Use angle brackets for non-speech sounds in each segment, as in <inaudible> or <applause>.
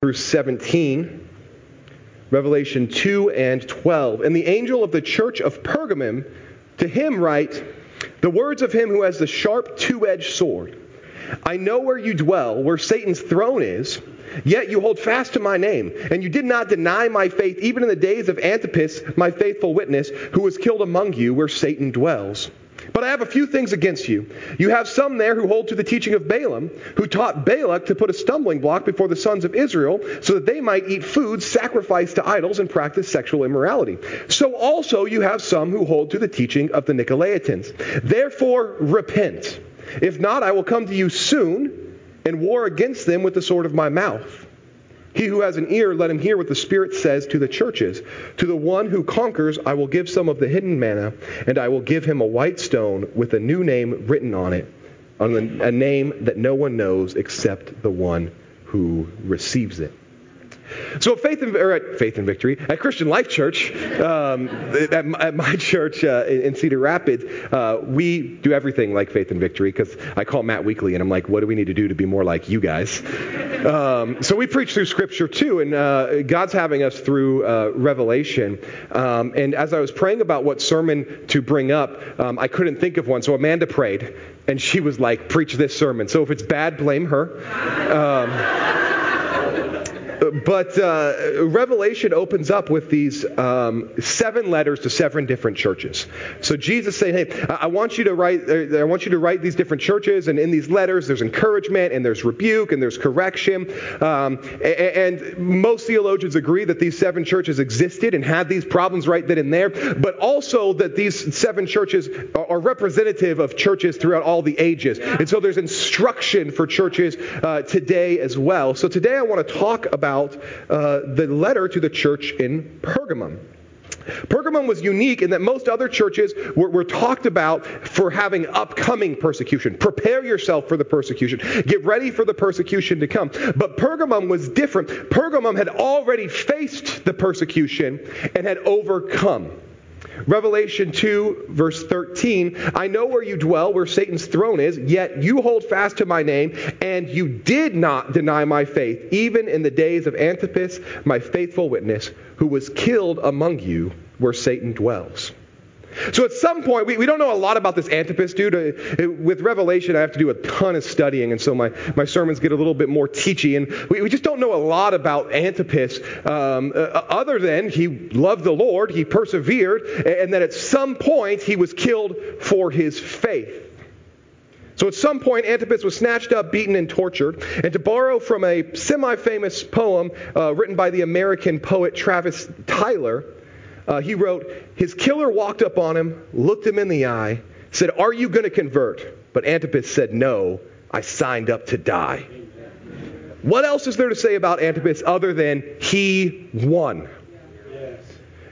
through 17, Revelation 2 and 12. And the angel of the church of Pergamum to him write, The words of him who has the sharp two edged sword. I know where you dwell, where Satan's throne is, yet you hold fast to my name, and you did not deny my faith even in the days of Antipas, my faithful witness, who was killed among you, where Satan dwells. But I have a few things against you. You have some there who hold to the teaching of Balaam, who taught Balak to put a stumbling block before the sons of Israel, so that they might eat food sacrificed to idols and practice sexual immorality. So also you have some who hold to the teaching of the Nicolaitans. Therefore, repent. If not, I will come to you soon and war against them with the sword of my mouth. He who has an ear, let him hear what the Spirit says to the churches. To the one who conquers, I will give some of the hidden manna, and I will give him a white stone with a new name written on it, on a name that no one knows except the one who receives it. So at Faith and, or at Faith and Victory, at Christian Life Church, um, at, at, my <laughs> church uh, in Cedar Rapids, uh, we do everything like Faith and Victory because I call Matt weekly and I'm like, what do we need to do to be more like you guys? Um, so we preach through Scripture too, and uh, God's having us through uh, Revelation. Um, and as I was praying about what sermon to bring up, um, I couldn't think of one. So Amanda prayed, and she was like, preach this sermon. So if it's bad, blame her. But uh, Revelation opens up with these um, seven letters to seven different churches. So Jesus saying, "Hey, I want you to write. Uh, I want you to write these different churches, and in these letters, there's encouragement, and there's rebuke, and there's correction. Um, and most theologians agree that these seven churches existed and had these problems right then and there, but also that these seven churches are representative of churches throughout all the ages. And so there's instruction for churches uh, today as well. So today I want to talk about uh, the letter to the church in Pergamum. Pergamum was unique in that most other churches were, were, talked about for having upcoming persecution. Prepare yourself for the persecution. Get ready for the persecution to come. But Pergamum was different. Pergamum had already faced the persecution and had overcome. Revelation 2, verse 13 I know where you dwell, where Satan's throne is, yet you hold fast to my name, and you did not deny my faith, even in the days of Antipas, my faithful witness, who was killed among you where Satan dwells. So at some point, we, we don't know a lot about this Antipas dude. Uh, with Revelation, I have to do a ton of studying, and so my, my sermons get a little bit more teachy. And we, we just don't know a lot about Antipas um, uh, other than he loved the Lord, he persevered, and that at some point he was killed for his faith. So at some point, Antipas was snatched up, beaten, and tortured. And to borrow from a semi famous poem uh, written by the American poet Travis Tyler, uh, he wrote, His killer walked up on him, looked him in the eye, said, Are you going to convert? But Antipas said, No, I signed up to die. What else is there to say about Antipas other than he won?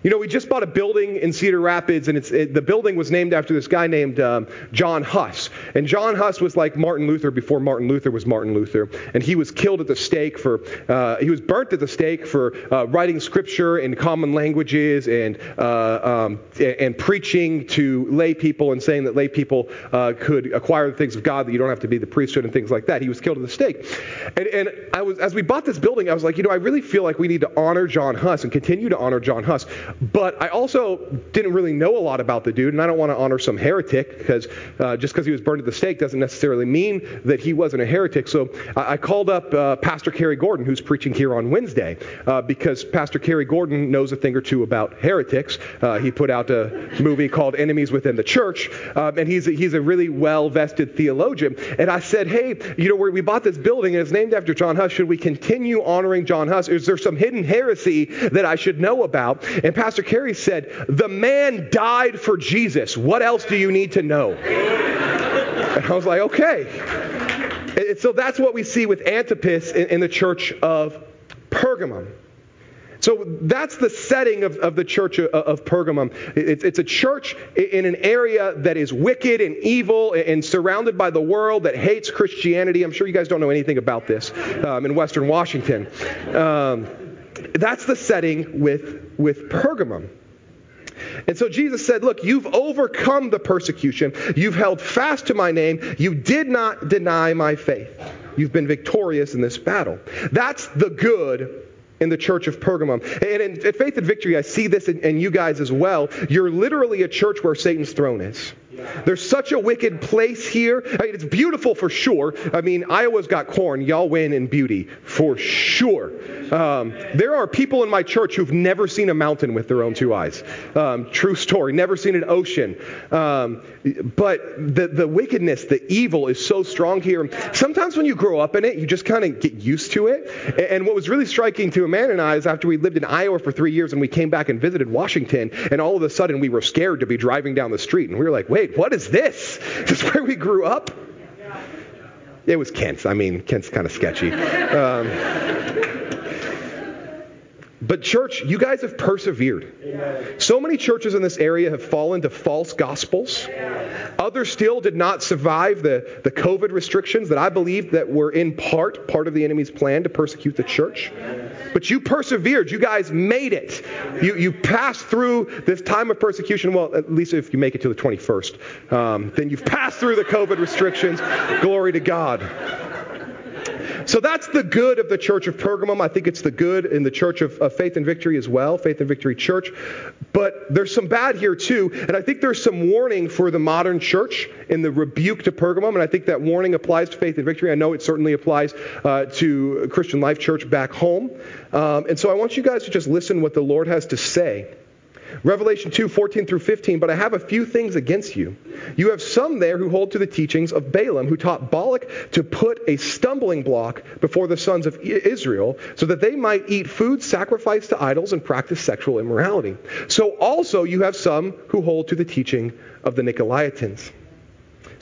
You know, we just bought a building in Cedar Rapids, and it, the building was named after this guy named um, John Huss. And John Huss was like Martin Luther before Martin Luther was Martin Luther. And he was killed at the stake for, uh, he was burnt at the stake for uh, writing scripture in common languages and, uh, um, and preaching to lay people and saying that lay people uh, could acquire the things of God, that you don't have to be the priesthood and things like that. He was killed at the stake. And, and I was, as we bought this building, I was like, you know, I really feel like we need to honor John Huss and continue to honor John Huss. But I also didn't really know a lot about the dude, and I don't want to honor some heretic because uh, just because he was burned at the stake doesn't necessarily mean that he wasn't a heretic. So I, I called up uh, Pastor Kerry Gordon, who's preaching here on Wednesday, uh, because Pastor Kerry Gordon knows a thing or two about heretics. Uh, he put out a movie called Enemies Within the Church, um, and he's a, he's a really well vested theologian. And I said, hey, you know, we bought this building and it's named after John Huss. Should we continue honoring John Huss? Is there some hidden heresy that I should know about? And Pastor Kerry said, The man died for Jesus. What else do you need to know? And I was like, Okay. And so that's what we see with Antipas in, in the church of Pergamum. So that's the setting of, of the church of, of Pergamum. It's, it's, a church in an area that is wicked and evil and surrounded by the world that hates Christianity. I'm sure you guys don't know anything about this um, in Western Washington. Um, that's the setting with, with Pergamum. And so Jesus said, Look, you've overcome the persecution. You've held fast to my name. You did not deny my faith. You've been victorious in this battle. That's the good in the church of Pergamum. And in, at Faith and Victory, I see this in, in, you guys as well. You're literally a church where Satan's throne is. There's such a wicked place here. I mean, it's beautiful for sure. I mean, Iowa's got corn. Y'all win in beauty for sure. Um, there are people in my church who've never seen a mountain with their own two eyes. Um, true story. Never seen an ocean. Um, but the, the wickedness, the evil is so strong here. Sometimes when you grow up in it, you just kind of get used to it. And what was really striking to Amanda and I is after we lived in Iowa for three years and we came back and visited Washington, and all of a sudden we were scared to be driving down the street. And we were like, wait, what is this? <laughs> Is this where we grew up? It was Kent's. I mean, Kent's kind of sketchy. Um, but, church, you guys have persevered. Amen. So many churches in this area have fallen to false gospels. Others still did not survive the, the COVID restrictions that I believe that were in part part of the enemy's plan to persecute the church. But you persevered. You guys made it. You, you passed through this time of persecution. Well, at least if you make it to the 21st, um, then you've passed through the COVID restrictions. Glory to God. So that's the good of the church of Pergamum. I think it's the good in the church of, of, Faith and Victory as well, Faith and Victory Church. But there's some bad here too. And I think there's some warning for the modern church in the rebuke to Pergamum. And I think that warning applies to Faith and Victory. I know it certainly applies uh, to Christian Life Church back home. Um, and so I want you guys to just listen what the Lord has to say Revelation 2, 14 through 15, but I have a few things against you. You have some there who hold to the teachings of Balaam, who taught Balak to put a stumbling block before the sons of Israel, so that they might eat food sacrificed to idols and practice sexual immorality. So also you have some who hold to the teaching of the Nicolaitans.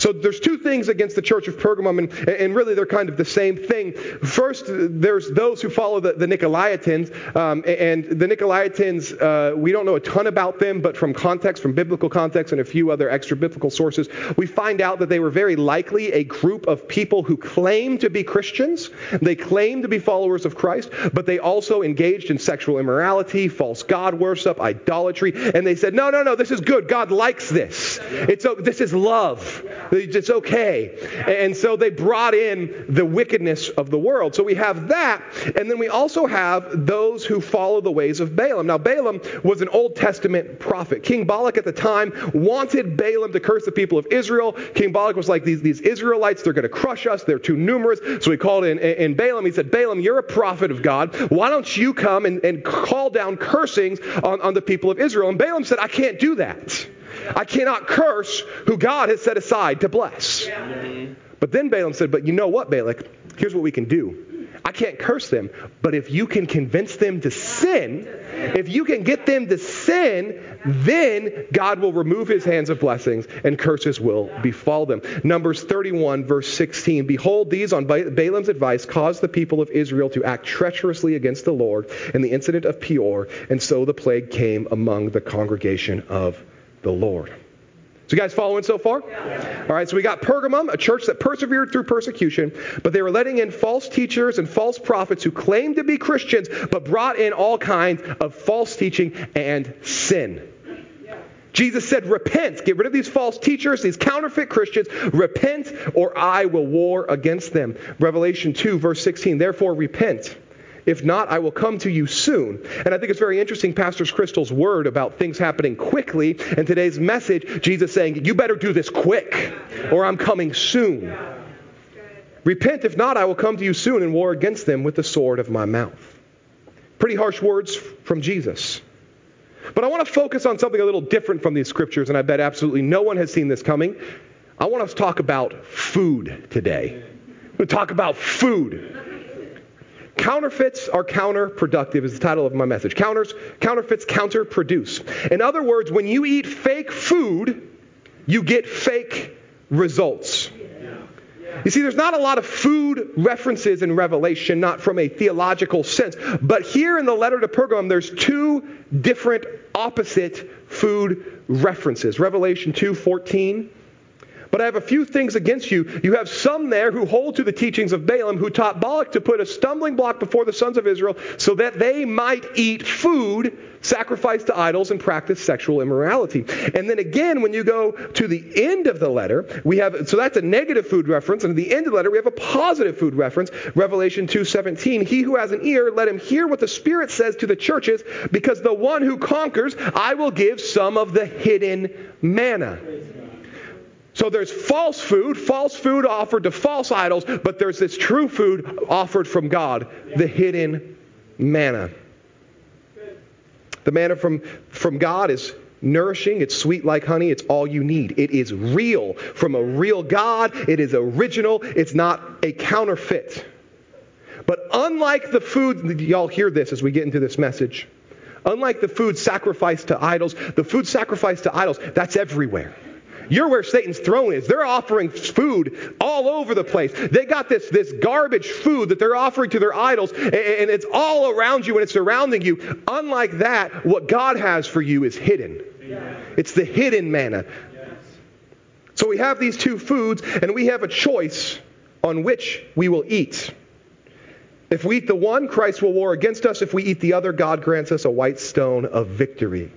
So there's two things against the church of Pergamum, and, and really they're kind of the same thing. First, there's those who follow the, the Nicolaitans, um, and the Nicolaitans, uh, we don't know a ton about them, but from context, from biblical context, and a few other extra biblical sources, we find out that they were very likely a group of people who claimed to be Christians. They claimed to be followers of Christ, but they also engaged in sexual immorality, false god worship, idolatry, and they said, no, no, no, this is good. God likes this. It's, this is love. It's okay. And so they brought in the wickedness of the world. So we have that. And then we also have those who follow the ways of Balaam. Now, Balaam was an Old Testament prophet. King Balak at the time wanted Balaam to curse the people of Israel. King Balak was like, these, these Israelites, they're going to crush us. They're too numerous. So he called in, in Balaam. He said, Balaam, you're a prophet of God. Why don't you come and, and call down cursings on, on the people of Israel? And Balaam said, I can't do that. I cannot curse who God has set aside to bless. But then Balaam said, But you know what, Balak? Here's what we can do. I can't curse them, but if you can convince them to sin, if you can get them to sin, then God will remove his hands of blessings and curses will befall them. Numbers 31, verse 16 Behold, these on Balaam's advice caused the people of Israel to act treacherously against the Lord in the incident of Peor, and so the plague came among the congregation of the Lord. So, you guys following so far? Yeah. All right, so we got Pergamum, a church that persevered through persecution, but they were letting in false teachers and false prophets who claimed to be Christians, but brought in all kinds of false teaching and sin. Jesus said, Repent. Get rid of these false teachers, these counterfeit Christians. Repent, or I will war against them. Revelation 2, verse 16. Therefore, repent if not, I will come to you soon. And I think it's very interesting, Pastor Crystal's word about things happening quickly. And today's message, Jesus saying, You better do this quick, or I'm coming soon. Repent, if not, I will come to you soon and war against them with the sword of my mouth. Pretty harsh words from Jesus. But I want to focus on something a little different from these scriptures, and I bet absolutely no one has seen this coming. I want us to talk about food today. We're going to talk about food. Counterfeits are counterproductive, is the title of my message. Counters, counterfeits counterproduce. In other words, when you eat fake food, you get fake results. You see, there's not a lot of food references in Revelation, not from a theological sense. But here in the letter to Pergamum, there's two different opposite food references. Revelation 2:14 But I have a few things against you. You have some there who hold to the teachings of Balaam, who taught Balak to put a stumbling block before the sons of Israel so that they might eat food sacrificed to idols and practice sexual immorality. And then again, when you go to the end of the letter, we have so that's a negative food reference, and at the end of the letter we have a positive food reference. Revelation 2:17. He who has an ear, let him hear what the Spirit says to the churches, because the one who conquers, I will give some of the hidden manna. So there's false food, false food offered to false idols, but there's this true food offered from God, the hidden manna. The manna from, from God is nourishing, it's sweet like honey, it's all you need. It is real from a real God, it is original, it's not a counterfeit. But unlike the food, y'all hear this as we get into this message. Unlike the food sacrificed to idols, the food sacrificed to idols, that's everywhere. You're where Satan's throne is. They're offering food all over the place. They got this, this garbage food that they're offering to their idols, and, and it's all around you and it's surrounding you. Unlike that, what God has for you is hidden. It's the hidden manna. So we have these two foods, and we have a choice on which we will eat. If we eat the one, Christ will war against us. If we eat the other, God grants us a white stone of victory.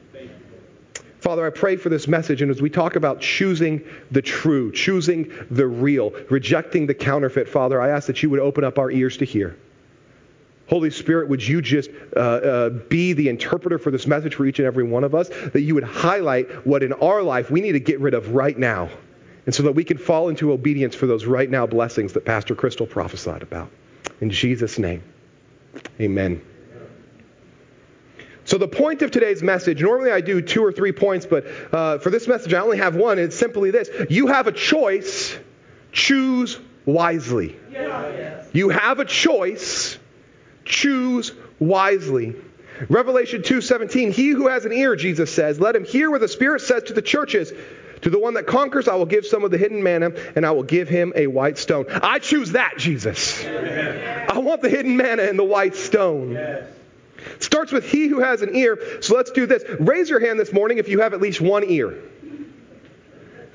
Father, I pray for this message, and as we talk about choosing the true, choosing the real, rejecting the counterfeit, Father, I ask that you would open up our ears to hear. Holy Spirit, would you just uh, uh, be the interpreter for this message for each and every one of us? That you would highlight what in our life we need to get rid of right now. And so that we can fall into obedience for those right now blessings that Pastor Crystal prophesied about. In Jesus' name, amen. So, the point of today's message normally I do two or three points, but uh, for this message I only have one. It's simply this You have a choice, choose wisely. Yes. You have a choice, choose wisely. Revelation 2:17 He who has an ear Jesus says let him hear what the Spirit says to the churches to the one that conquers I will give some of the hidden manna and I will give him a white stone I choose that Jesus Amen. I want the hidden manna and the white stone yes. Starts with he who has an ear. So let's do this. Raise your hand this morning if you have at least one ear.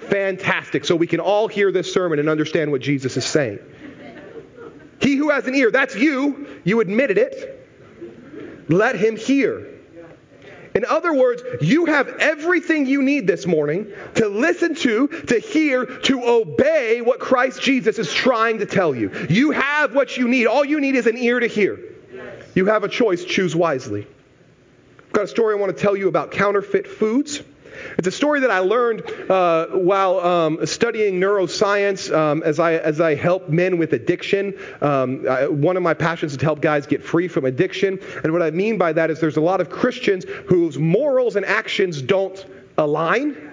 Fantastic. So we can all hear this sermon and understand what Jesus is saying. He who has an ear, that's you. You admitted it. Let him hear. In other words, you have everything you need this morning to listen to, to hear, to obey what Christ Jesus is trying to tell you. You have what you need. All you need is an ear to hear. You have a choice, choose wisely. I've got a story I want to tell you about counterfeit foods. It's a story that I learned uh, while um, studying neuroscience um, as, I, as I help men with addiction. Um, I, one of my passions is to help guys get free from addiction. And what I mean by that is there's a lot of Christians whose morals and actions don't align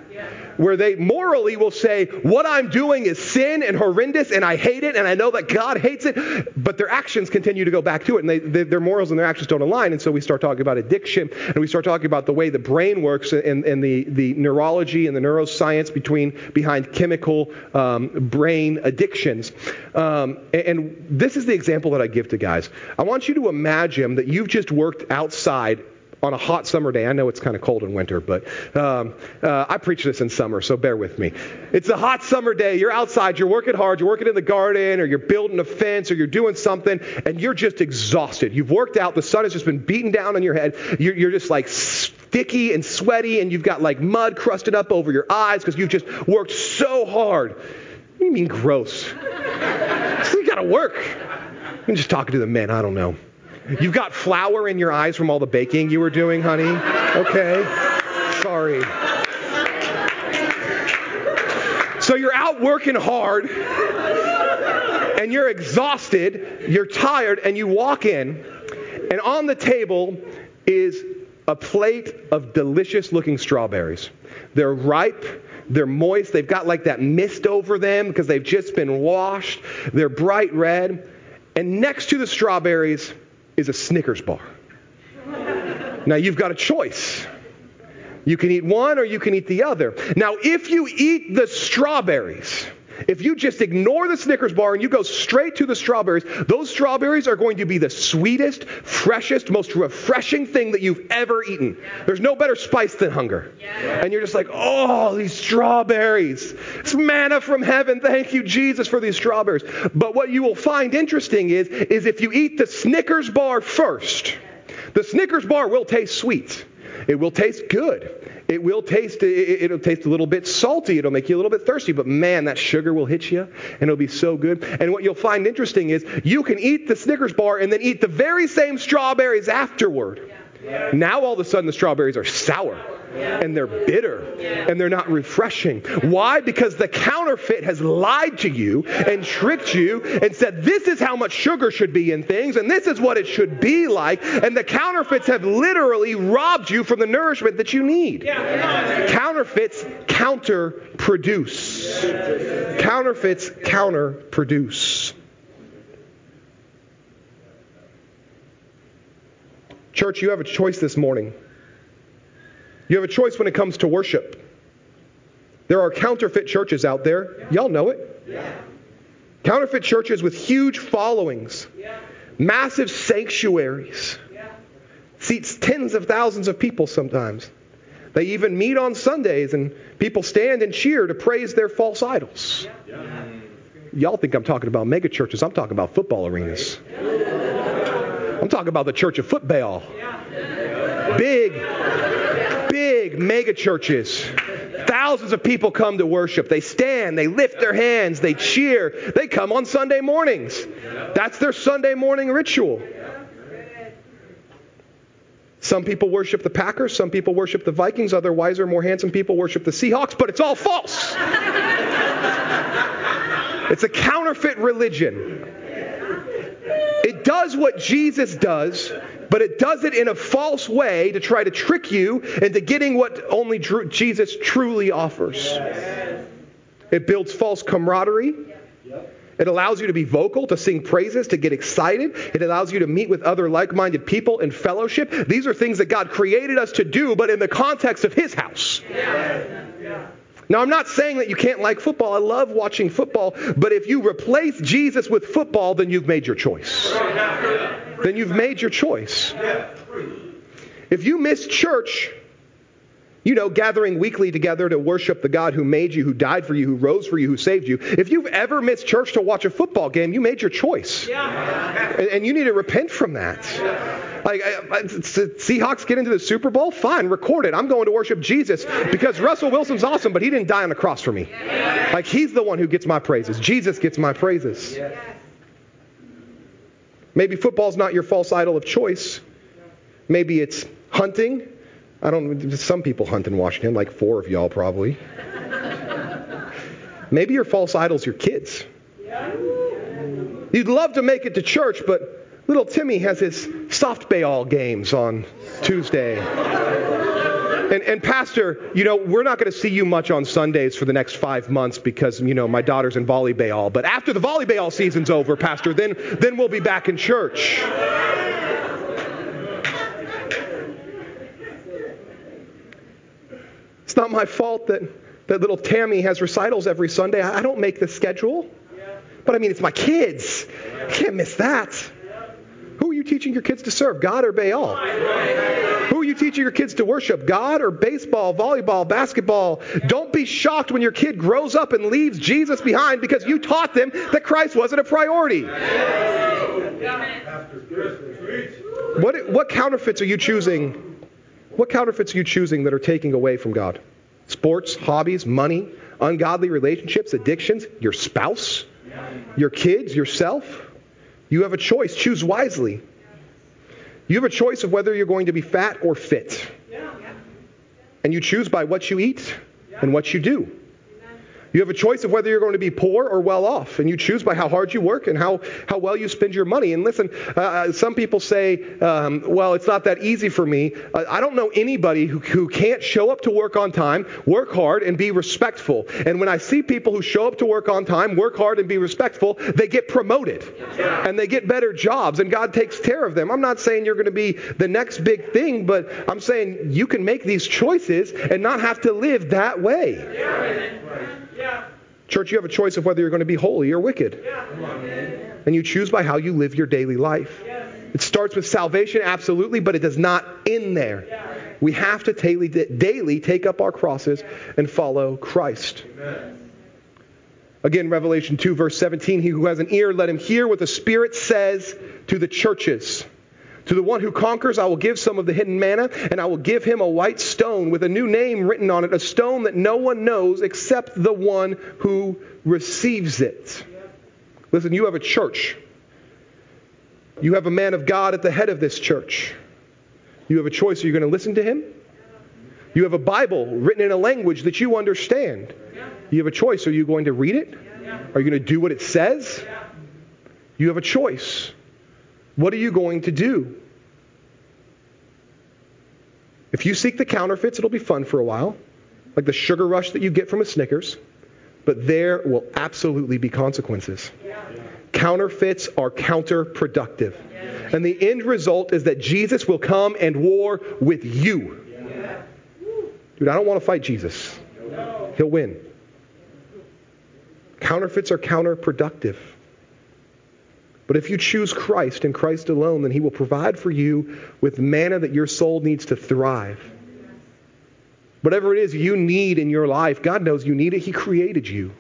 where they morally will say, What I'm doing is sin and horrendous, and I hate it, and I know that God hates it, but their actions continue to go back to it, and they, they, their morals and their actions don't align. And so we start talking about addiction, and we start talking about the way the brain works and, and the, the neurology and the neuroscience between behind chemical um, brain addictions. Um, and, and this is the example that I give to guys. I want you to imagine that you've just worked outside on a hot summer day. I know it's kind of cold in winter, but um, uh, I preach this in summer, so bear with me. It's a hot summer day. You're outside, you're working hard, you're working in the garden, or you're building a fence, or you're doing something, and you're just exhausted. You've worked out, the sun has just been beating down on your head. You're, you're just like sticky and sweaty, and you've got like mud crusted up over your eyes because you've just worked so hard. What do you mean gross? so <laughs> you gotta work. I'm just talking to the men, I don't know. You've got flour in your eyes from all the baking you were doing, honey? Okay. Sorry. So you're out working hard and you're exhausted, you're tired, and you walk in, and on the table is a plate of delicious looking strawberries. They're ripe, they're moist, they've got like that mist over them because they've just been washed, they're bright red. And next to the strawberries is a Snickers bar. Now you've got a choice. You can eat one or you can eat the other. Now, if you eat the strawberries, If you just ignore the Snickers bar and you go straight to the strawberries, those strawberries are going to be the sweetest, freshest, most refreshing thing that you've ever eaten. There's no better spice than hunger. And you're just like, oh, these strawberries. It's manna from heaven. Thank you, Jesus, for these strawberries. But what you will find interesting is, is if you eat the Snickers bar first, the Snickers bar will taste sweet. It will taste good. It will taste, it'll taste a little bit salty. It'll make you a little bit thirsty, but man, that sugar will hit you and it'll be so good. And what you'll find interesting is you can eat the Snickers bar and then eat the very same strawberries afterward. Yeah. Now all of a sudden the strawberries are sour and they're bitter and they're not refreshing. Why? Because the counterfeit has lied to you and tricked you and said, this is how much sugar should be in things and this is what it should be like. And the counterfeits have literally robbed you from the nourishment that you need. Counterfeits counter produce. Counterfeits counter produce. Church, you have a choice this morning. You have a choice when it comes to worship. There are counterfeit churches out there. Y'all know it. Yeah. Counterfeit churches with huge followings, yeah. massive sanctuaries, yeah. seats tens of thousands of people sometimes. They even meet on Sundays and people stand and cheer to praise their false idols. Y'all think I'm talking about mega churches. I'm talking about football arenas. I'm talking about the church of football. Big mega churches. Thousands of people come to worship. They stand, they lift their hands, they cheer. They come on Sunday mornings. That's their Sunday morning ritual. Some people worship the Packers, some people worship the Vikings, other wiser, more handsome people worship the Seahawks, but it's all false. it's a counterfeit religion. It does what Jesus does, but it does it in a false way to try to trick you into getting what only Jesus truly offers. It builds false camaraderie. It allows you to be vocal, to sing praises, to get excited. It allows you to meet with other like minded people in fellowship. These are things that God created us to do, but in the context of His house. Now, I'm not saying that you can't like football. I love watching football. But if you replace Jesus with football, then you've made your choice. Then you've made your choice. If you miss church, you know, gathering weekly together to worship the God who made you, who died for you, who rose for you, who saved you. If you've ever missed church to watch a football game, you made your choice. Yeah. And, you need to repent from that. Like, Seahawks get into the Super Bowl? Fine, record it. I'm going to worship Jesus because Russell Wilson's awesome, but he didn't die on the cross for me. Like, he's the one who gets my praises. Jesus gets my praises. Maybe football's not your false idol of choice. Maybe it's hunting I don't. Some people hunt in Washington, like four of y'all probably. Maybe your false idol's your kids. You'd love to make it to church, but little Timmy has his softball games on Tuesday. And, and, Pastor, you know, we're not going to see you much on Sundays for the next five months because, you know, my daughter's in volleyball. But after the volleyball season's over, Pastor, then, then we'll be back in church. Not my fault that, that little Tammy has recitals every Sunday. I don't make the schedule. But I mean, it's my kids. I can't miss that. Who are you teaching your kids to serve, God or Baal? Who are you teaching your kids to worship, God or baseball, volleyball, basketball? Don't be shocked when your kid grows up and leaves Jesus behind because you taught them that Christ wasn't a priority. What, what counterfeits are you choosing what counterfeits are you choosing that are taking away from God? Sports, hobbies, money, ungodly relationships, addictions, your spouse, your kids, yourself? You have a choice. Choose wisely. You have a choice of whether you're going to be fat or fit. And you choose by what you eat and what you do. You have a choice of whether you're going to be poor or well off, and you choose by how hard you work and how, how well you spend your money. And listen, uh, uh, some people say, um, well, it's not that easy for me. Uh, I don't know anybody who, who can't show up to work on time, work hard, and be respectful. And when I see people who show up to work on time, work hard, and be respectful, they get promoted and they get better jobs, and God takes care of them. I'm not saying you're going to be the next big thing, but I'm saying you can make these choices and not have to live that way. Church, you have a choice of whether you're going to be holy or wicked. And you choose by how you live your daily life. It starts with salvation, absolutely, but it does not end there. We have to daily, daily take up our crosses and follow Christ. Again, Revelation 2, verse 17 He who has an ear, let him hear what the Spirit says to the churches. To the one who conquers, I will give some of the hidden manna, and I will give him a white stone with a new name written on it, a stone that no one knows except the one who receives it. Listen, you have a church. You have a man of God at the head of this church. You have a choice. Are you going to listen to him? You have a Bible written in a language that you understand. You have a choice. Are you going to read it? Are you going to do what it says? You have a choice. What are you going to do? If you seek the counterfeits, it'll be fun for a while, like the sugar rush that you get from a Snickers, but there will absolutely be consequences. Counterfeits are counterproductive. And the end result is that Jesus will come and war with you. Dude, I don't want to fight Jesus. He'll win. Counterfeits are counterproductive. But if you choose Christ and Christ alone, then He will provide for you with manna that your soul needs to thrive. Whatever it is you need in your life, God knows you need it. He created you.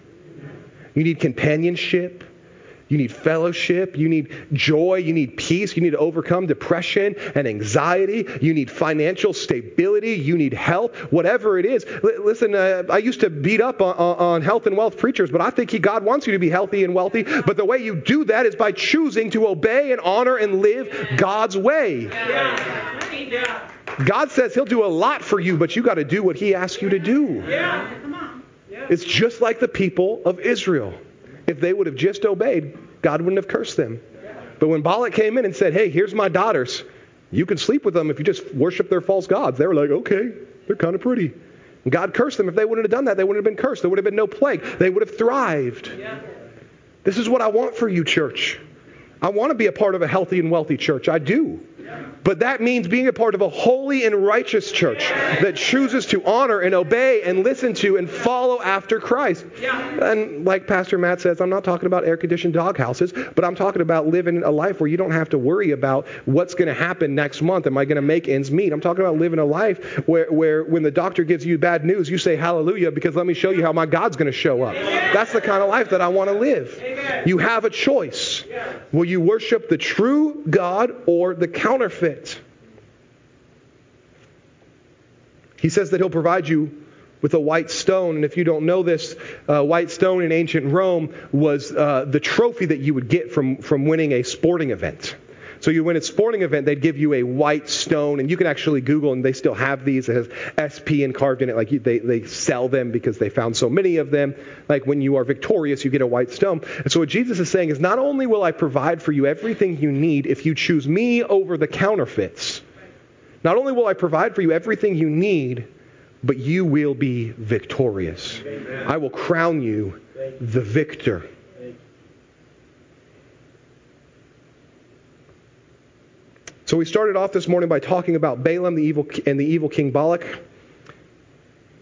You need companionship. You need fellowship. You need joy. You need peace. You need to overcome depression and anxiety. You need financial stability. You need health. Whatever it is. L- listen, uh, I used to beat up on, on, health and wealth preachers, but I think he, God wants you to be healthy and wealthy. But the way you do that is by choosing to obey and honor and live God's way. God says he'll do a lot for you, but you got to do what he asks you to do. It's just like the people of Israel. If they would have just obeyed, God wouldn't have cursed them. But when Balak came in and said, Hey, here's my daughters, you can sleep with them if you just worship their false gods, they were like, Okay, they're kind of pretty. And God cursed them. If they wouldn't have done that, they wouldn't have been cursed. There would have been no plague. They would have thrived. This is what I want for you, church. I want to be a part of a healthy and wealthy church. I do. But that means being a part of a holy and righteous church that chooses to honor and obey and listen to and follow after Christ. And like Pastor Matt says, I'm not talking about air conditioned doghouses, but I'm talking about living a life where you don't have to worry about what's going to happen next month. Am I going to make ends meet? I'm talking about living a life where, where when the doctor gives you bad news, you say hallelujah because let me show you how my God's going to show up. That's the kind of life that I want to live. You have a choice. Will you worship the true God or the counterfeit? It. He says that he'll provide you with a white stone. And if you don't know this, uh, white stone in ancient Rome was uh, the trophy that you would get from, from winning a sporting event. So you win a sporting event, they'd give you a white stone, and you can actually Google, and they still have these. It has SP and carved in it. Like they, they sell them because they found so many of them. Like when you are victorious, you get a white stone. And so what Jesus is saying is not only will I provide for you everything you need if you choose me over the counterfeits, not only will I provide for you everything you need, but you will be victorious. Amen. I will crown you the victor. So we started off this morning by talking about Balaam the evil, and the evil king Balak.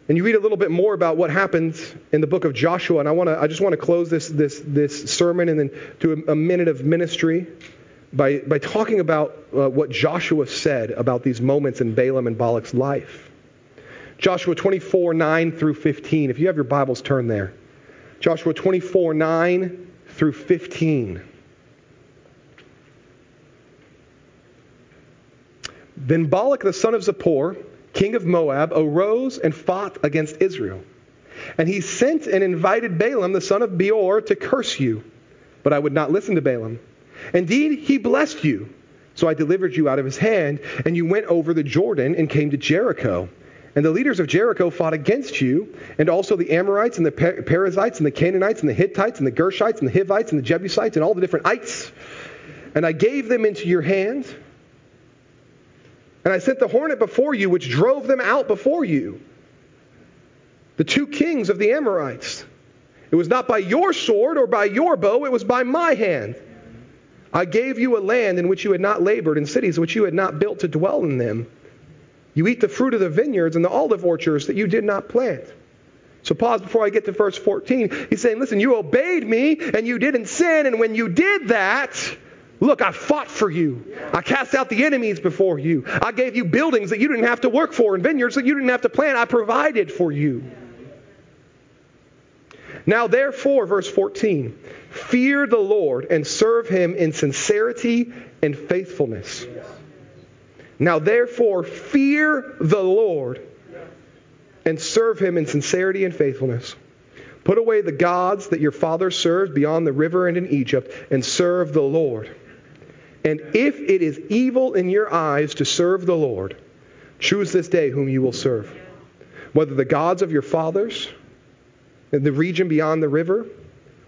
And you read a little bit more about what happens in the book of Joshua. And I, want to, I just want to close this, this, this sermon and then do a, a minute of ministry by, by talking about uh, what Joshua said about these moments in Balaam and Balak's life. Joshua 24, 9 through 15. If you have your Bibles, turn there. Joshua 24, 9 through 15. Then Balak the son of Zippor, king of Moab, arose and fought against Israel. And he sent and invited Balaam the son of Beor to curse you. But I would not listen to Balaam. Indeed, he blessed you. So I delivered you out of his hand, and you went over the Jordan and came to Jericho. And the leaders of Jericho fought against you, and also the Amorites and the Perizzites and the Canaanites and the Hittites and the Girgashites and the Hivites and the Jebusites and all the different ites. And I gave them into your hand and I sent the hornet before you, which drove them out before you. The two kings of the Amorites. It was not by your sword or by your bow, it was by my hand. I gave you a land in which you had not labored, and cities which you had not built to dwell in them. You eat the fruit of the vineyards and the olive orchards that you did not plant. So pause before I get to verse 14. He's saying, listen, you obeyed me and you didn't sin. And when you did that, look, I fought for you. I cast out the enemies before you. I gave you buildings that you didn't have to work for and vineyards that you didn't have to plant. I provided for you. Now, therefore, verse 14, fear the Lord and serve him in sincerity and faithfulness. Now, therefore, fear the Lord and serve him in sincerity and faithfulness. Put away the gods that your fathers served beyond the river and in Egypt, and serve the Lord. And if it is evil in your eyes to serve the Lord, choose this day whom you will serve. Whether the gods of your fathers in the region beyond the river,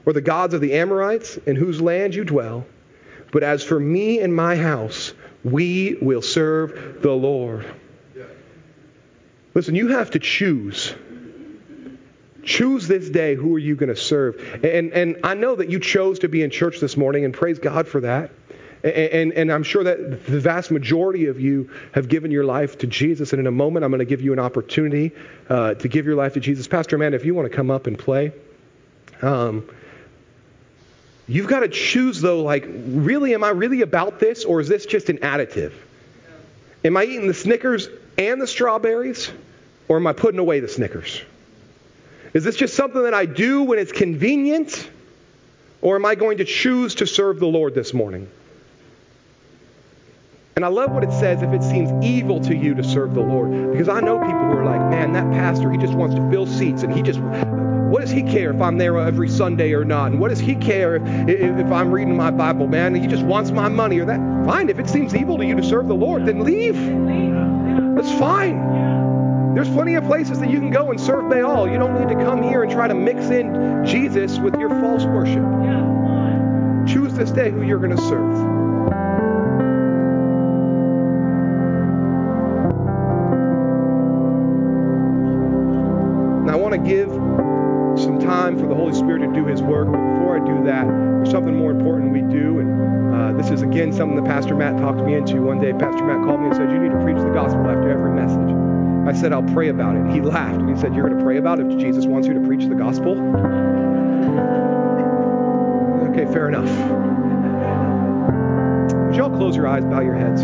or the gods of the Amorites in whose land you dwell. But as for me and my house, we will serve the Lord. Listen, you have to choose. Choose this day who are you going to serve. And, and I know that you chose to be in church this morning, and praise God for that. And, and, I'm sure that the vast majority of you have given your life to Jesus. And in a moment, I'm going to give you an opportunity uh, to give your life to Jesus. Pastor Amanda, if you want to come up and play. Um, you've got to choose, though, like, really, am I really about this, or is this just an additive? Am I eating the Snickers and the strawberries, or am I putting away the Snickers? Is this just something that I do when it's convenient, or am I going to choose to serve the Lord this morning? And I love what it says if it seems evil to you to serve the Lord. Because I know people who are like, man, that pastor, he just wants to fill seats and he just, what does he care if I'm there every Sunday or not? And what does he care if, if, if I'm reading my Bible, man? He just wants my money or that. Fine. If it seems evil to you to serve the Lord, then leave. That's fine. There's plenty of places that you can go and serve Baal. You don't need to come here and try to mix in Jesus with your false worship. Choose this day who you're going to serve. To give some time for the Holy Spirit to do His work. But before I do that, there's something more important we do. And uh, this is, again, something that Pastor Matt talked me into. One day, Pastor Matt called me and said, You need to preach the gospel after every message. I said, I'll pray about it. He laughed and he said, You're going to pray about it if Jesus wants you to preach the gospel? Okay, fair enough. Would y'all close your eyes, bow your heads?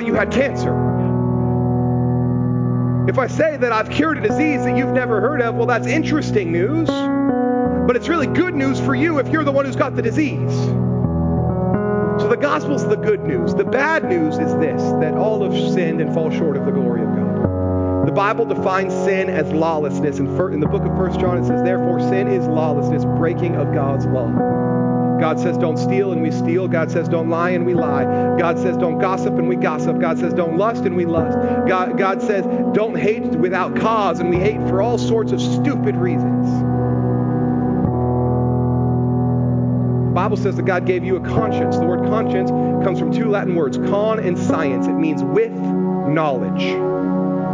Thought you had cancer. If I say that I've cured a disease that you've never heard of, well, that's interesting news. But it's really good news for you if you're the one who's got the disease. So the gospel's the good news. The bad news is this that all have sinned and fall short of the glory of God. The Bible defines sin as lawlessness. In, the book of 1 John, it says, Therefore, sin is lawlessness, breaking of God's law. God says don't steal and we steal. God says don't lie and we lie. God says don't gossip and we gossip. God says don't lust and we lust. God, God says don't hate without cause and we hate for all sorts of stupid reasons. The Bible says that God gave you a conscience. The word conscience comes from two Latin words, con and science. It means with knowledge.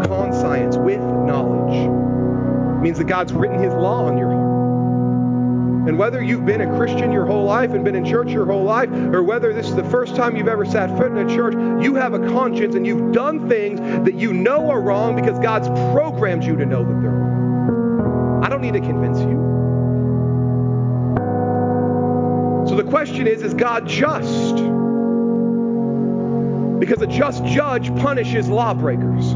Con science, with knowledge. It means that God's written his law on your heart. And whether you've been a Christian your whole life and been in church your whole life, or whether this is the first time you've ever sat foot in a church, you have a conscience and you've done things that you know are wrong because God's programmed you to know that they're wrong. I don't need to convince you. So the question is is God just? Because a just judge punishes lawbreakers.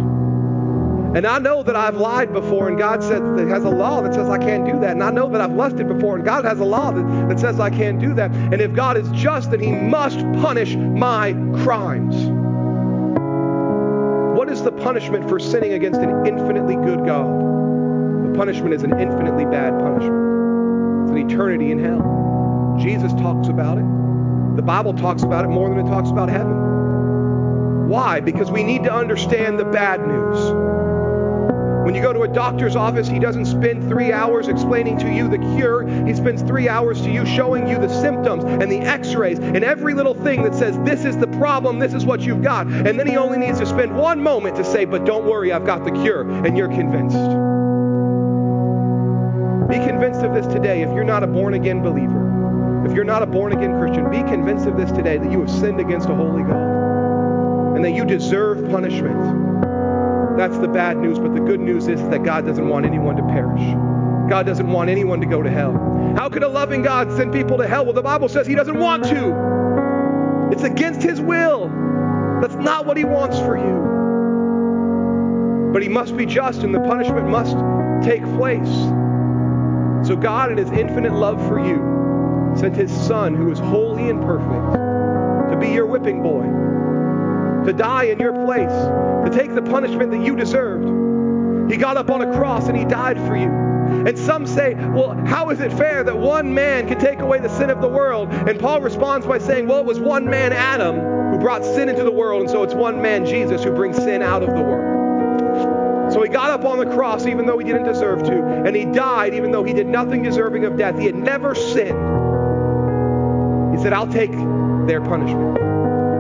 And I know that I've lied before, and God says that has a law that says I can't do that. And I know that I've lusted before, and God has a law that, that says I can't do that. And if God is just, then He must punish my crimes. What is the punishment for sinning against an infinitely good God? The punishment is an infinitely bad punishment. It's an eternity in hell. Jesus talks about it. The Bible talks about it more than it talks about heaven. Why? Because we need to understand the bad news. When you go to a doctor's office, he doesn't spend three hours explaining to you the cure. He spends three hours to you showing you the symptoms and the x rays and every little thing that says, this is the problem, this is what you've got. And then he only needs to spend one moment to say, but don't worry, I've got the cure. And you're convinced. Be convinced of this today if you're not a born again believer. If you're not a born again Christian, be convinced of this today that you have sinned against a holy God and that you deserve punishment. That's the bad news, but the good news is that God doesn't want anyone to perish. God doesn't want anyone to go to hell. How could a loving God send people to hell? Well, the Bible says He doesn't want to. It's against His will. That's not what He wants for you. But He must be just, and the punishment must take place. So, God, in His infinite love for you, sent His Son, who is holy and perfect, to be your whipping boy, to die in your place, to take the punishment that you deserved. He got up on a cross and he died for you. And some say, well, how is it fair that one man can take away the sin of the world? And Paul responds by saying, well, it was one man, Adam, who brought sin into the world, and so it's one man, Jesus, who brings sin out of the world. So he got up on the cross even though he didn't deserve to, and he died even though he did nothing deserving of death. He had never sinned. He said, I'll take their punishment.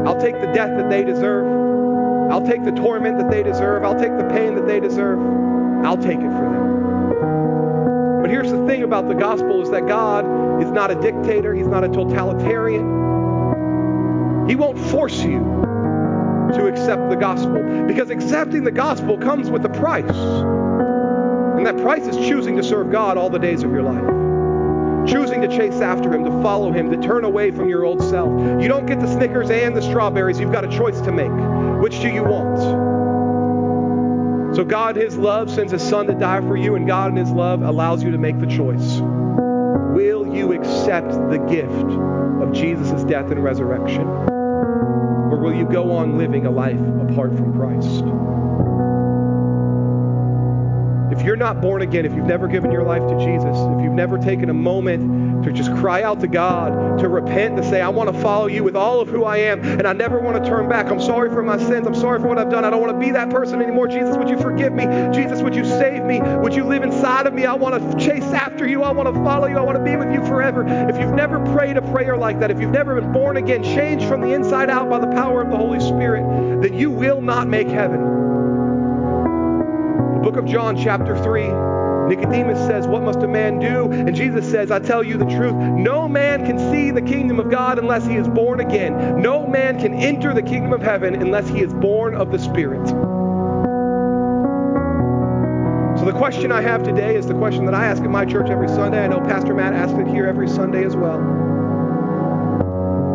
I'll take the death that they deserve. I'll take the torment that they deserve. I'll take the pain that they deserve. I'll take it for them. But here's the thing about the gospel is that God is not a dictator. He's not a totalitarian. He won't force you to accept the gospel because accepting the gospel comes with a price. And that price is choosing to serve God all the days of your life choosing to chase after him, to follow him, to turn away from your old self. You don't get the Snickers and the strawberries. You've got a choice to make. Which do you want? So God, His love, sends His Son to die for you, and God, in His love, allows you to make the choice. Will you accept the gift of Jesus' death and resurrection? Or will you go on living a life apart from Christ? If you're not born again, if you've never given your life to Jesus, if you've never taken a moment to just cry out to God, to repent, to say, I want to follow you with all of who I am, and I never want to turn back. I'm sorry for my sins. I'm sorry for what I've done. I don't want to be that person anymore. Jesus, would you forgive me? Jesus, would you save me? Would you live inside of me? I want to chase after you. I want to follow you. I want to be with you forever. If you've never prayed a prayer like that, if you've never been born again, changed from the inside out by the power of the Holy Spirit, then you will not make heaven book of John, chapter 3, Nicodemus says, What must a man do? And Jesus says, I tell you the truth. No man can see the kingdom of God unless he is born again. No man can enter the kingdom of heaven unless he is born of the Spirit. So the question I have today is the question that I ask in my church every Sunday. I know Pastor Matt asks it here every Sunday as well.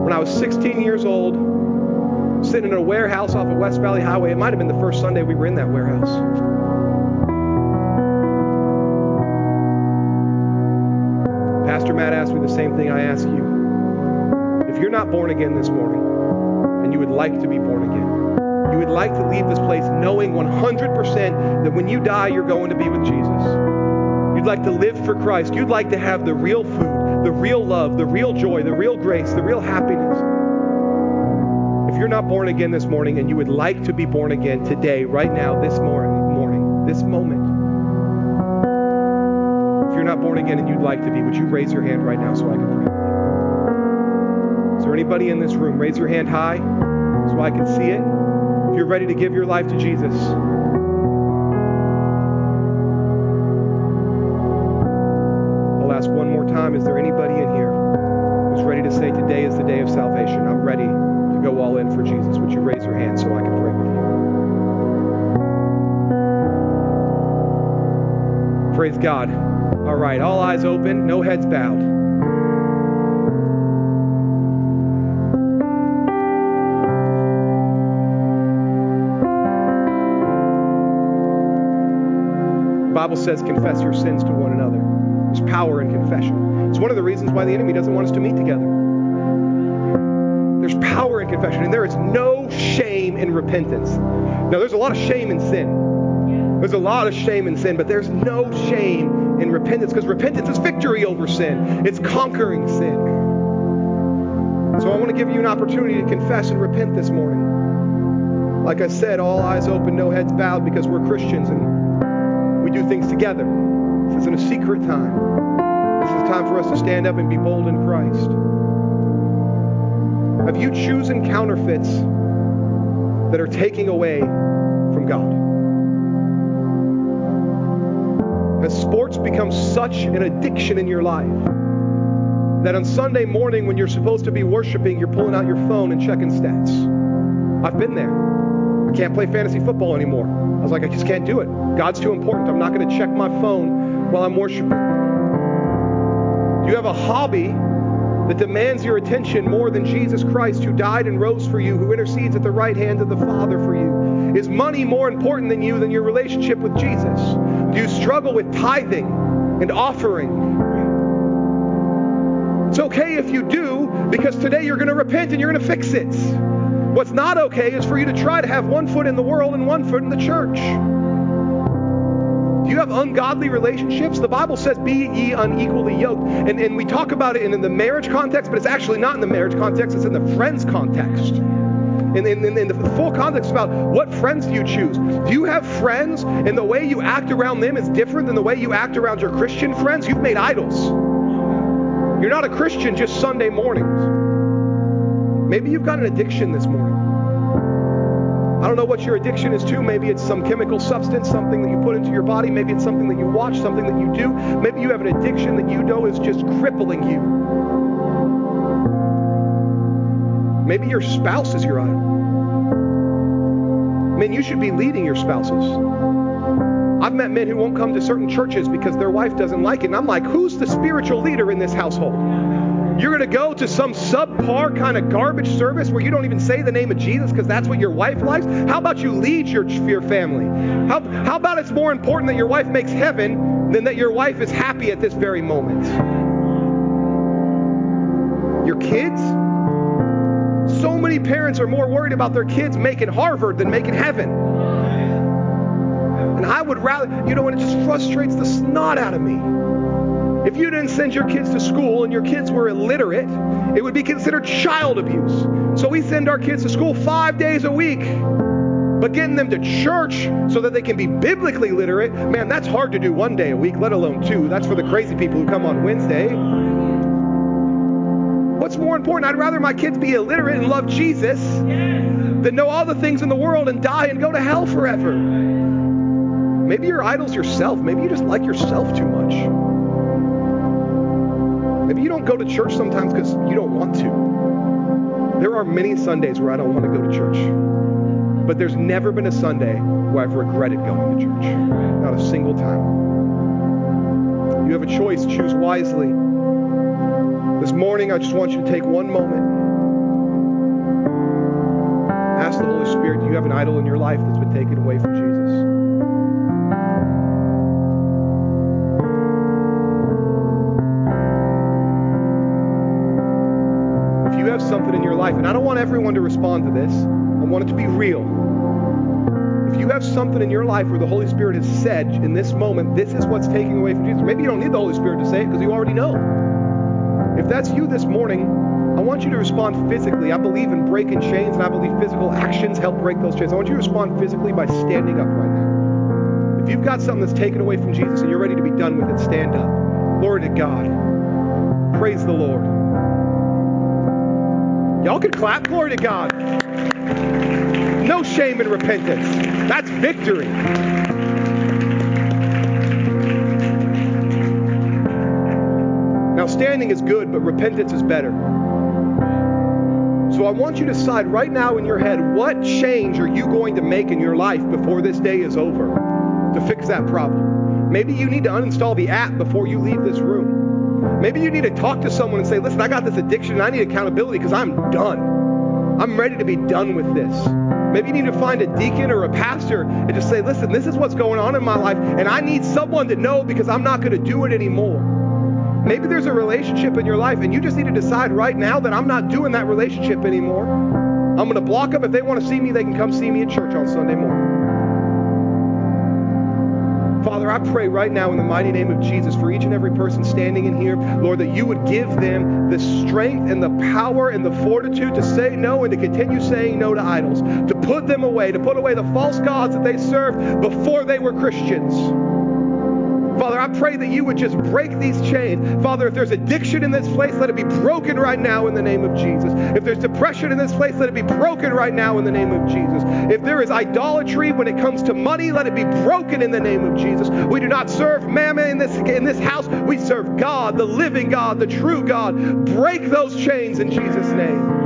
When I was 16 years old, sitting in a warehouse off of West Valley Highway, it might have been the first Sunday we were in that warehouse. Matt asked me the same thing I ask you. If you're not born again this morning, and you would like to be born again, you would like to leave this place knowing 100% that when you die, you're going to be with Jesus. You'd like to live for Christ. You'd like to have the real food, the real love, the real joy, the real grace, the real happiness. If you're not born again this morning and you would like to be born again today, right now, this morning, morning, this moment, if you're not born again and you'd like to be, would you raise your hand right now so I can pray with you? Is there anybody in this room? Raise your hand high so I can see it. If you're ready to give your life to Jesus, I'll ask one more time. Is there anybody in here who's ready to say, Today is the day of salvation? I'm ready to go all in for Jesus. Would you raise your hand so I can pray with you? Praise God. All right, all eyes open, no heads bowed. Bible says, confess your sins to one another. There's power in confession. It's one of the reasons why the enemy doesn't want us to meet together. There's power in confession, and there is no shame in repentance. Now, there's a lot of shame in sin. There's a lot of shame in sin, but there's no shame in repentance because repentance is victory over sin, it's conquering sin. So I want to give you an opportunity to confess and repent this morning. Like I said, all eyes open, no heads bowed because we're Christians and we do things together. This isn't a secret time. This is time for us to stand up and be bold in Christ. Have you chosen counterfeits that are taking away from God? Has sports become such an addiction in your life that on Sunday morning when you're supposed to be worshiping, you're pulling out your phone and checking stats? I've been there. I can't play fantasy football anymore. I was like, I just can't do it. God's too important. I'm not going to check my phone while I'm worshiping. You have a hobby that demands your attention more than Jesus Christ, who died and rose for you, who intercedes at the right hand of the Father for you? Is money more important than you than your relationship with Jesus? Do you struggle with tithing and offering? It's okay if you do, because today you're going to repent and you're going to fix it. What's not okay is for you to try to have one foot in the world and one foot in the church. Do you have ungodly relationships? The Bible says, Be ye unequally yoked. And, and we talk about it in, in the marriage context, but it's actually not in the marriage context, it's in the friends context. In, in, in, the full context about what friends do you choose? Do you have friends and the way you act around them is different than the way you act around your Christian friends? You've made idols. You're not a Christian just Sunday mornings. Maybe you've got an addiction this morning. I don't know what your addiction is to. Maybe it's some chemical substance, something that you put into your body. Maybe it's something that you watch, something that you do. Maybe you have an addiction that you know is just crippling you. Maybe your spouse is your idol. Man, you should be leading your spouses. I've met men who won't come to certain churches because their wife doesn't like it. And I'm like, who's the spiritual leader in this household? You're going to go to some subpar kind of garbage service where you don't even say the name of Jesus because that's what your wife likes? How about you lead your, your family? How, how about it's more important that your wife makes heaven than that your wife is happy at this very moment? Your kids? So many parents are more worried about their kids making Harvard than making heaven. And I would rather, you know, and it just frustrates the snot out of me. If you didn't send your kids to school and your kids were illiterate, it would be considered child abuse. So we send our kids to school five days a week. But getting them to church so that they can be biblically literate, man, that's hard to do one day a week, let alone two. That's for the crazy people who come on Wednesday. What's more important? I'd rather my kids be illiterate and love Jesus than know all the things in the world and die and go to hell forever. Maybe your idol's yourself. Maybe you just like yourself too much. Maybe you don't go to church sometimes because you don't want to. There are many Sundays where I don't want to go to church. But there's never been a Sunday where I've regretted going to church. Not a single time. You have a choice. Choose wisely. This morning, I just want you to take one moment. Ask the Holy Spirit, do you have an idol in your life that's been taken away from Jesus? If you have something in your life, and I don't want everyone to respond to this, I want it to be real. If you have something in your life where the Holy Spirit has said in this moment, this is what's taking away from Jesus, maybe you don't need the Holy Spirit to say it because you already know. If that's you this morning, I want you to respond physically. I believe in breaking chains, and I believe physical actions help break those chains. I want you to respond physically by standing up right now. If you've got something that's taken away from Jesus and you're ready to be done with it, stand up. Glory to God. Praise the Lord. Y'all can clap. Glory to God. No shame in repentance. That's victory. Now, standing is good, but repentance is better. So I want you to decide right now in your head what change are you going to make in your life before this day is over to fix that problem. Maybe you need to uninstall the app before you leave this room. Maybe you need to talk to someone and say, listen, I got this addiction and I need accountability because I'm done. I'm ready to be done with this. Maybe you need to find a deacon or a pastor and just say, listen, this is what's going on in my life, and I need someone to know because I'm not going to do it anymore. Maybe there's a relationship in your life, and you just need to decide right now that I'm not doing that relationship anymore. I'm going to block them. If they want to see me, they can come see me at church on Sunday morning. Father, I pray right now in the mighty name of Jesus for each and every person standing in here, Lord, that you would give them the strength and the power and the fortitude to say no and to continue saying no to idols, to put them away, to put away the false gods that they served before they were Christians. Pray that you would just break these chains. Father, if there's addiction in this place, let it be broken right now in the name of Jesus. If there's depression in this place, let it be broken right now in the name of Jesus. If there is idolatry when it comes to money, let it be broken in the name of Jesus. We do not serve mammon in this in this house. We serve God, the living God, the true God. Break those chains in Jesus' name.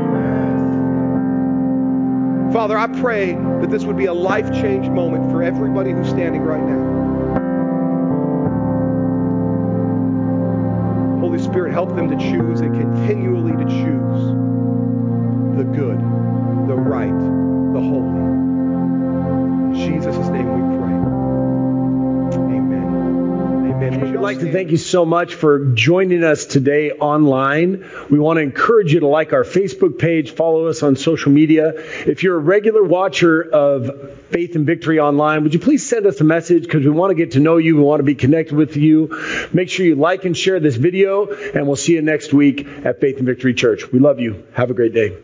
Father, I pray that this would be a life change moment for everybody who's standing right now. Help them to choose and continually to choose the good, like to thank you so much for joining us today online. We want to encourage you to like our Facebook page, follow us on social media. If you're a regular watcher of Faith and Victory Online, would you please send us a message because we want to get to know you. We want to be connected with you. Make sure you like and share this video, and we'll see you next week at Faith and Victory Church. We love you. Have a great day.